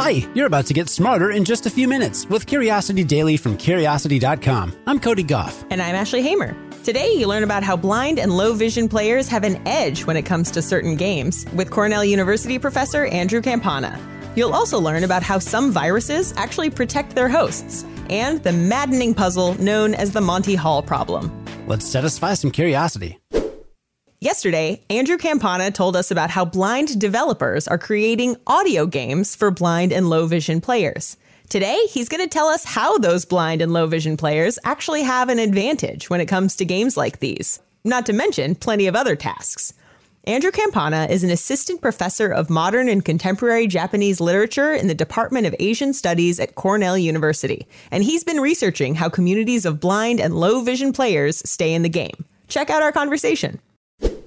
Hi, you're about to get smarter in just a few minutes with Curiosity Daily from Curiosity.com. I'm Cody Gough. And I'm Ashley Hamer. Today, you learn about how blind and low vision players have an edge when it comes to certain games with Cornell University professor Andrew Campana. You'll also learn about how some viruses actually protect their hosts and the maddening puzzle known as the Monty Hall problem. Let's satisfy some curiosity. Yesterday, Andrew Campana told us about how blind developers are creating audio games for blind and low vision players. Today, he's going to tell us how those blind and low vision players actually have an advantage when it comes to games like these, not to mention plenty of other tasks. Andrew Campana is an assistant professor of modern and contemporary Japanese literature in the Department of Asian Studies at Cornell University, and he's been researching how communities of blind and low vision players stay in the game. Check out our conversation.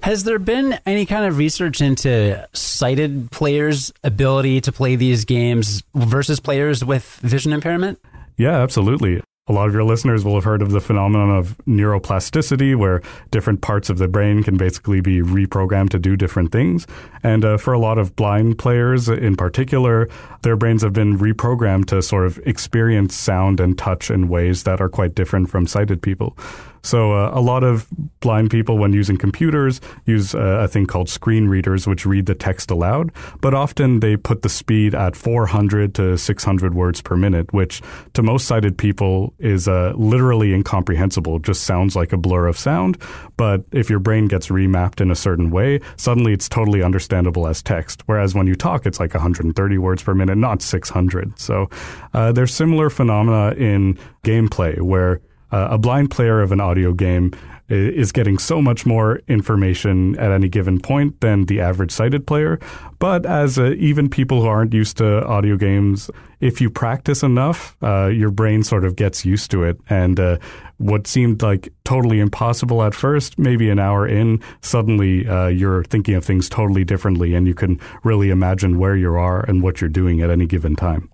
Has there been any kind of research into sighted players' ability to play these games versus players with vision impairment? Yeah, absolutely. A lot of your listeners will have heard of the phenomenon of neuroplasticity, where different parts of the brain can basically be reprogrammed to do different things. And uh, for a lot of blind players in particular, their brains have been reprogrammed to sort of experience sound and touch in ways that are quite different from sighted people. So uh, a lot of blind people, when using computers, use uh, a thing called screen readers, which read the text aloud. But often they put the speed at 400 to 600 words per minute, which to most sighted people is uh, literally incomprehensible. It just sounds like a blur of sound. But if your brain gets remapped in a certain way, suddenly it's totally understandable as text. Whereas when you talk, it's like 130 words per minute, not 600. So uh, there's similar phenomena in gameplay where uh, a blind player of an audio game is getting so much more information at any given point than the average sighted player. But as uh, even people who aren't used to audio games, if you practice enough, uh, your brain sort of gets used to it. And uh, what seemed like totally impossible at first, maybe an hour in, suddenly uh, you're thinking of things totally differently and you can really imagine where you are and what you're doing at any given time.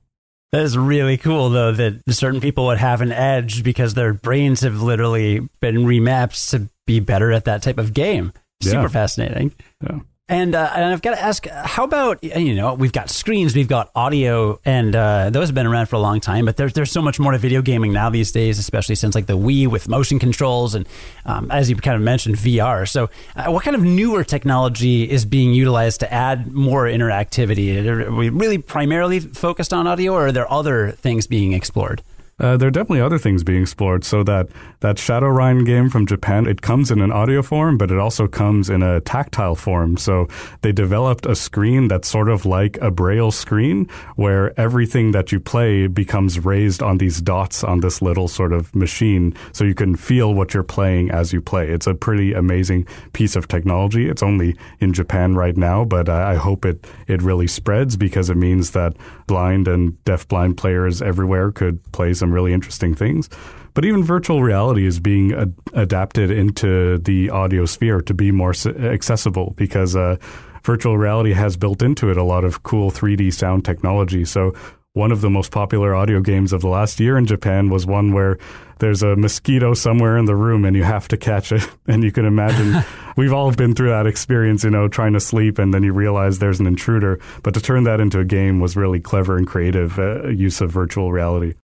That is really cool, though, that certain people would have an edge because their brains have literally been remapped to be better at that type of game. Super Yeah. fascinating. Yeah. And, uh, and I've got to ask, how about you know we've got screens, we've got audio, and uh, those have been around for a long time. But there's there's so much more to video gaming now these days, especially since like the Wii with motion controls and um, as you kind of mentioned VR. So, uh, what kind of newer technology is being utilized to add more interactivity? Are we really primarily focused on audio, or are there other things being explored? Uh, there are definitely other things being explored. So that that Shadow Rine game from Japan, it comes in an audio form, but it also comes in a tactile form. So they developed a screen that's sort of like a braille screen, where everything that you play becomes raised on these dots on this little sort of machine, so you can feel what you're playing as you play. It's a pretty amazing piece of technology. It's only in Japan right now, but I I hope it it really spreads because it means that blind and deafblind players everywhere could play some really interesting things. But even virtual reality is being ad- adapted into the audio sphere to be more s- accessible because uh, virtual reality has built into it a lot of cool 3D sound technology. So one of the most popular audio games of the last year in Japan was one where there's a mosquito somewhere in the room and you have to catch it. And you can imagine we've all been through that experience, you know, trying to sleep and then you realize there's an intruder. But to turn that into a game was really clever and creative uh, use of virtual reality.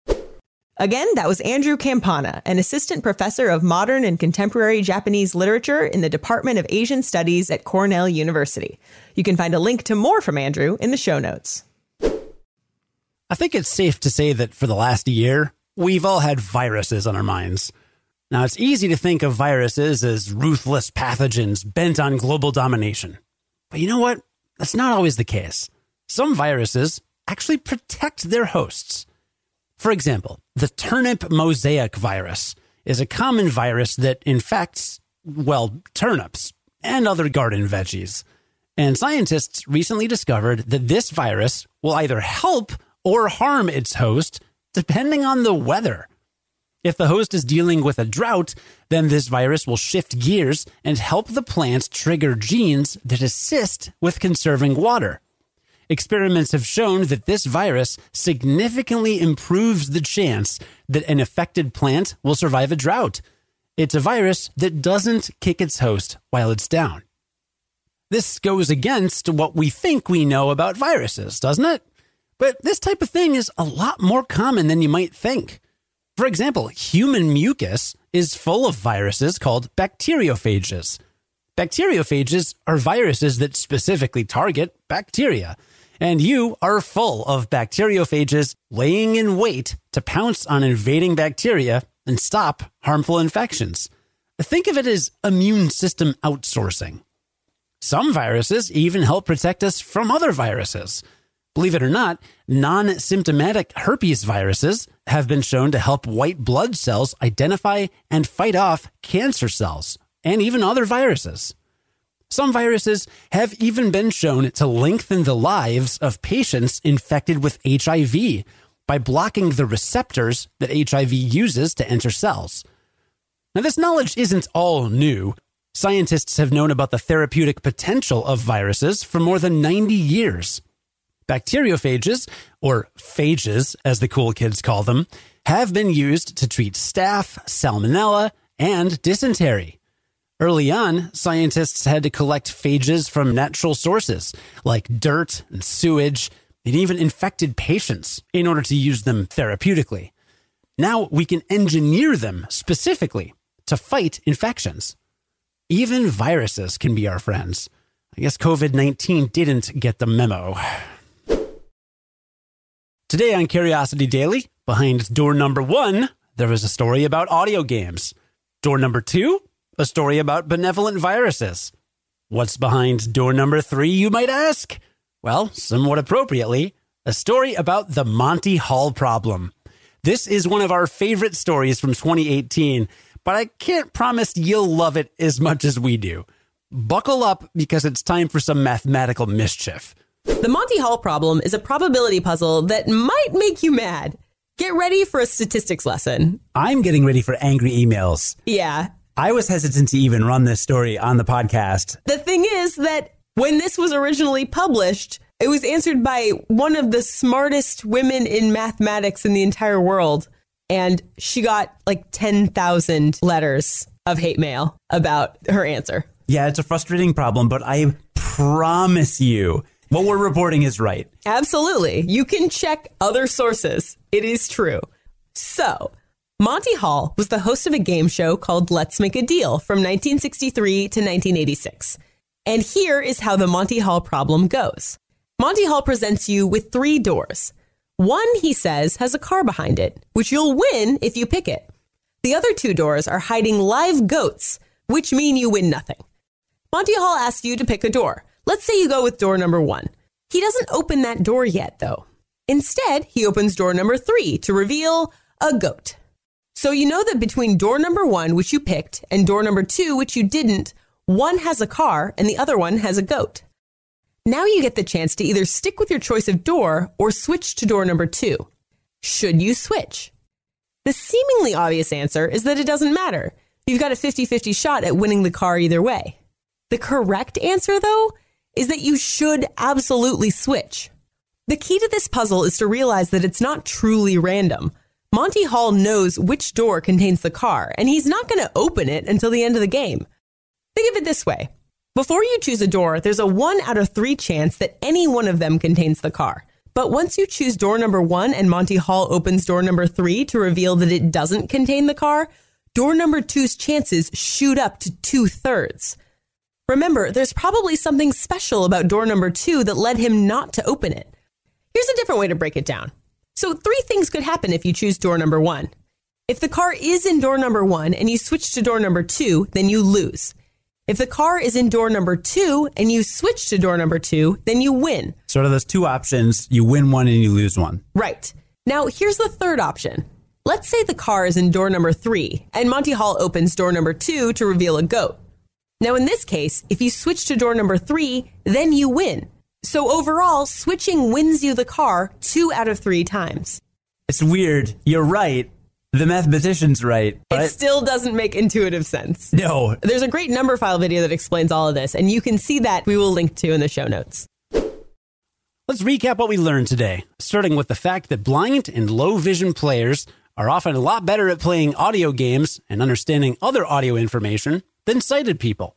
Again, that was Andrew Campana, an assistant professor of modern and contemporary Japanese literature in the Department of Asian Studies at Cornell University. You can find a link to more from Andrew in the show notes. I think it's safe to say that for the last year, we've all had viruses on our minds. Now, it's easy to think of viruses as ruthless pathogens bent on global domination. But you know what? That's not always the case. Some viruses actually protect their hosts. For example, the turnip mosaic virus is a common virus that infects, well, turnips and other garden veggies. And scientists recently discovered that this virus will either help or harm its host depending on the weather. If the host is dealing with a drought, then this virus will shift gears and help the plant trigger genes that assist with conserving water. Experiments have shown that this virus significantly improves the chance that an affected plant will survive a drought. It's a virus that doesn't kick its host while it's down. This goes against what we think we know about viruses, doesn't it? But this type of thing is a lot more common than you might think. For example, human mucus is full of viruses called bacteriophages. Bacteriophages are viruses that specifically target bacteria, and you are full of bacteriophages laying in wait to pounce on invading bacteria and stop harmful infections. Think of it as immune system outsourcing. Some viruses even help protect us from other viruses. Believe it or not, non symptomatic herpes viruses have been shown to help white blood cells identify and fight off cancer cells and even other viruses. Some viruses have even been shown to lengthen the lives of patients infected with HIV by blocking the receptors that HIV uses to enter cells. Now, this knowledge isn't all new. Scientists have known about the therapeutic potential of viruses for more than 90 years. Bacteriophages, or phages as the cool kids call them, have been used to treat staph, salmonella, and dysentery. Early on, scientists had to collect phages from natural sources like dirt and sewage and even infected patients in order to use them therapeutically. Now we can engineer them specifically to fight infections. Even viruses can be our friends. I guess COVID 19 didn't get the memo. Today on Curiosity Daily, behind door number one, there was a story about audio games. Door number two, a story about benevolent viruses. What's behind door number three, you might ask? Well, somewhat appropriately, a story about the Monty Hall problem. This is one of our favorite stories from 2018, but I can't promise you'll love it as much as we do. Buckle up because it's time for some mathematical mischief. The Monty Hall problem is a probability puzzle that might make you mad. Get ready for a statistics lesson. I'm getting ready for angry emails. Yeah. I was hesitant to even run this story on the podcast. The thing is that when this was originally published, it was answered by one of the smartest women in mathematics in the entire world. And she got like 10,000 letters of hate mail about her answer. Yeah, it's a frustrating problem, but I promise you, what we're reporting is right. Absolutely. You can check other sources. It is true. So, Monty Hall was the host of a game show called Let's Make a Deal from 1963 to 1986. And here is how the Monty Hall problem goes Monty Hall presents you with three doors. One, he says, has a car behind it, which you'll win if you pick it. The other two doors are hiding live goats, which mean you win nothing. Monty Hall asks you to pick a door. Let's say you go with door number one. He doesn't open that door yet, though. Instead, he opens door number three to reveal a goat. So you know that between door number one, which you picked, and door number two, which you didn't, one has a car and the other one has a goat. Now you get the chance to either stick with your choice of door or switch to door number two. Should you switch? The seemingly obvious answer is that it doesn't matter. You've got a 50 50 shot at winning the car either way. The correct answer, though, is that you should absolutely switch. The key to this puzzle is to realize that it's not truly random. Monty Hall knows which door contains the car, and he's not going to open it until the end of the game. Think of it this way before you choose a door, there's a one out of three chance that any one of them contains the car. But once you choose door number one and Monty Hall opens door number three to reveal that it doesn't contain the car, door number two's chances shoot up to two thirds. Remember, there's probably something special about door number two that led him not to open it. Here's a different way to break it down. So, three things could happen if you choose door number one. If the car is in door number one and you switch to door number two, then you lose. If the car is in door number two and you switch to door number two, then you win. Sort of those two options you win one and you lose one. Right. Now, here's the third option. Let's say the car is in door number three and Monty Hall opens door number two to reveal a goat. Now, in this case, if you switch to door number three, then you win. So overall, switching wins you the car two out of three times. It's weird. You're right. The mathematician's right. It still doesn't make intuitive sense. No. There's a great Numberphile video that explains all of this, and you can see that we will link to in the show notes. Let's recap what we learned today, starting with the fact that blind and low vision players are often a lot better at playing audio games and understanding other audio information than sighted people.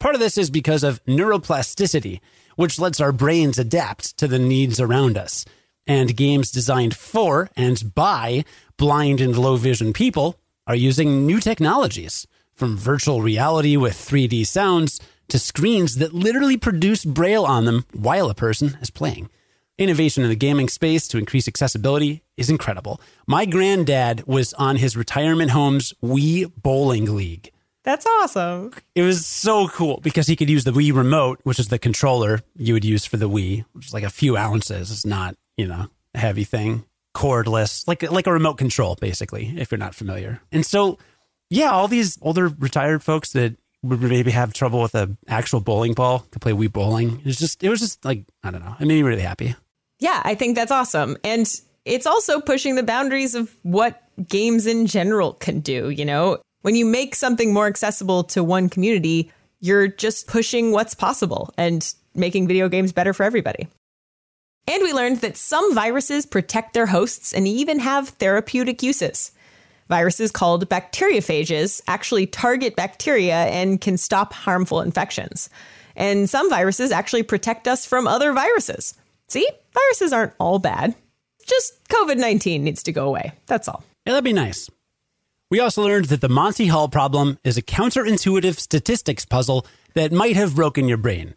Part of this is because of neuroplasticity, which lets our brains adapt to the needs around us. and games designed for and by blind and low vision people are using new technologies from virtual reality with 3D sounds to screens that literally produce braille on them while a person is playing. Innovation in the gaming space to increase accessibility is incredible. My granddad was on his retirement home's Wii Bowling League. That's awesome. It was so cool because he could use the Wii remote, which is the controller you would use for the Wii, which is like a few ounces. It's not, you know, a heavy thing, cordless, like like a remote control, basically, if you're not familiar. And so, yeah, all these older retired folks that would maybe have trouble with an actual bowling ball to play Wii bowling. It's just, it was just like, I don't know. It made me really happy. Yeah, I think that's awesome. And it's also pushing the boundaries of what games in general can do. You know, when you make something more accessible to one community, you're just pushing what's possible and making video games better for everybody. And we learned that some viruses protect their hosts and even have therapeutic uses. Viruses called bacteriophages actually target bacteria and can stop harmful infections. And some viruses actually protect us from other viruses. See, viruses aren't all bad. Just COVID 19 needs to go away. That's all. Yeah, that'd be nice. We also learned that the Monty Hall problem is a counterintuitive statistics puzzle that might have broken your brain.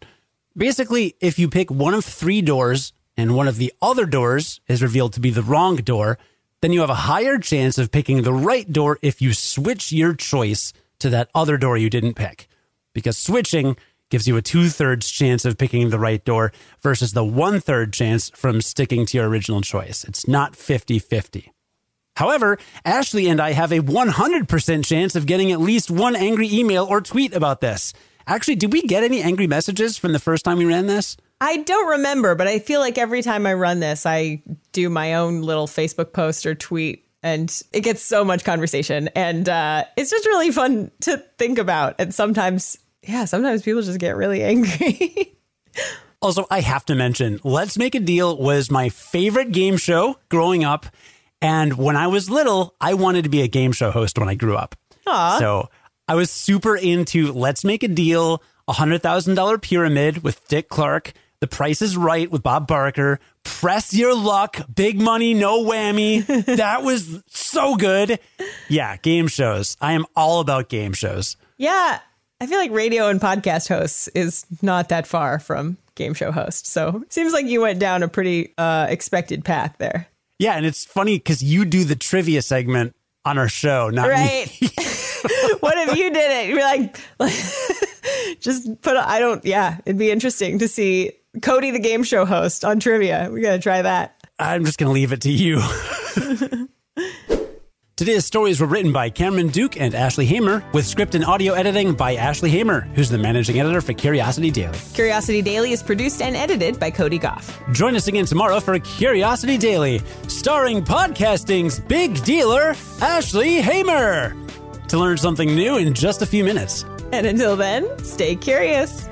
Basically, if you pick one of three doors and one of the other doors is revealed to be the wrong door, then you have a higher chance of picking the right door if you switch your choice to that other door you didn't pick. Because switching gives you a two thirds chance of picking the right door versus the one third chance from sticking to your original choice. It's not 50 50. However, Ashley and I have a 100% chance of getting at least one angry email or tweet about this. Actually, did we get any angry messages from the first time we ran this? I don't remember, but I feel like every time I run this, I do my own little Facebook post or tweet, and it gets so much conversation. And uh, it's just really fun to think about. And sometimes, yeah, sometimes people just get really angry. also, I have to mention Let's Make a Deal was my favorite game show growing up. And when I was little, I wanted to be a game show host when I grew up. Aww. So I was super into Let's Make a Deal, a $100,000 pyramid with Dick Clark, The Price is Right with Bob Barker, Press Your Luck, Big Money, No Whammy. that was so good. Yeah, game shows. I am all about game shows. Yeah. I feel like radio and podcast hosts is not that far from game show host. So seems like you went down a pretty uh, expected path there. Yeah, and it's funny because you do the trivia segment on our show, not right. me. what if you did it? You're like, just put. I don't. Yeah, it'd be interesting to see Cody, the game show host, on trivia. We gotta try that. I'm just gonna leave it to you. Today's stories were written by Cameron Duke and Ashley Hamer, with script and audio editing by Ashley Hamer, who's the managing editor for Curiosity Daily. Curiosity Daily is produced and edited by Cody Gough. Join us again tomorrow for Curiosity Daily, starring podcasting's big dealer, Ashley Hamer, to learn something new in just a few minutes. And until then, stay curious.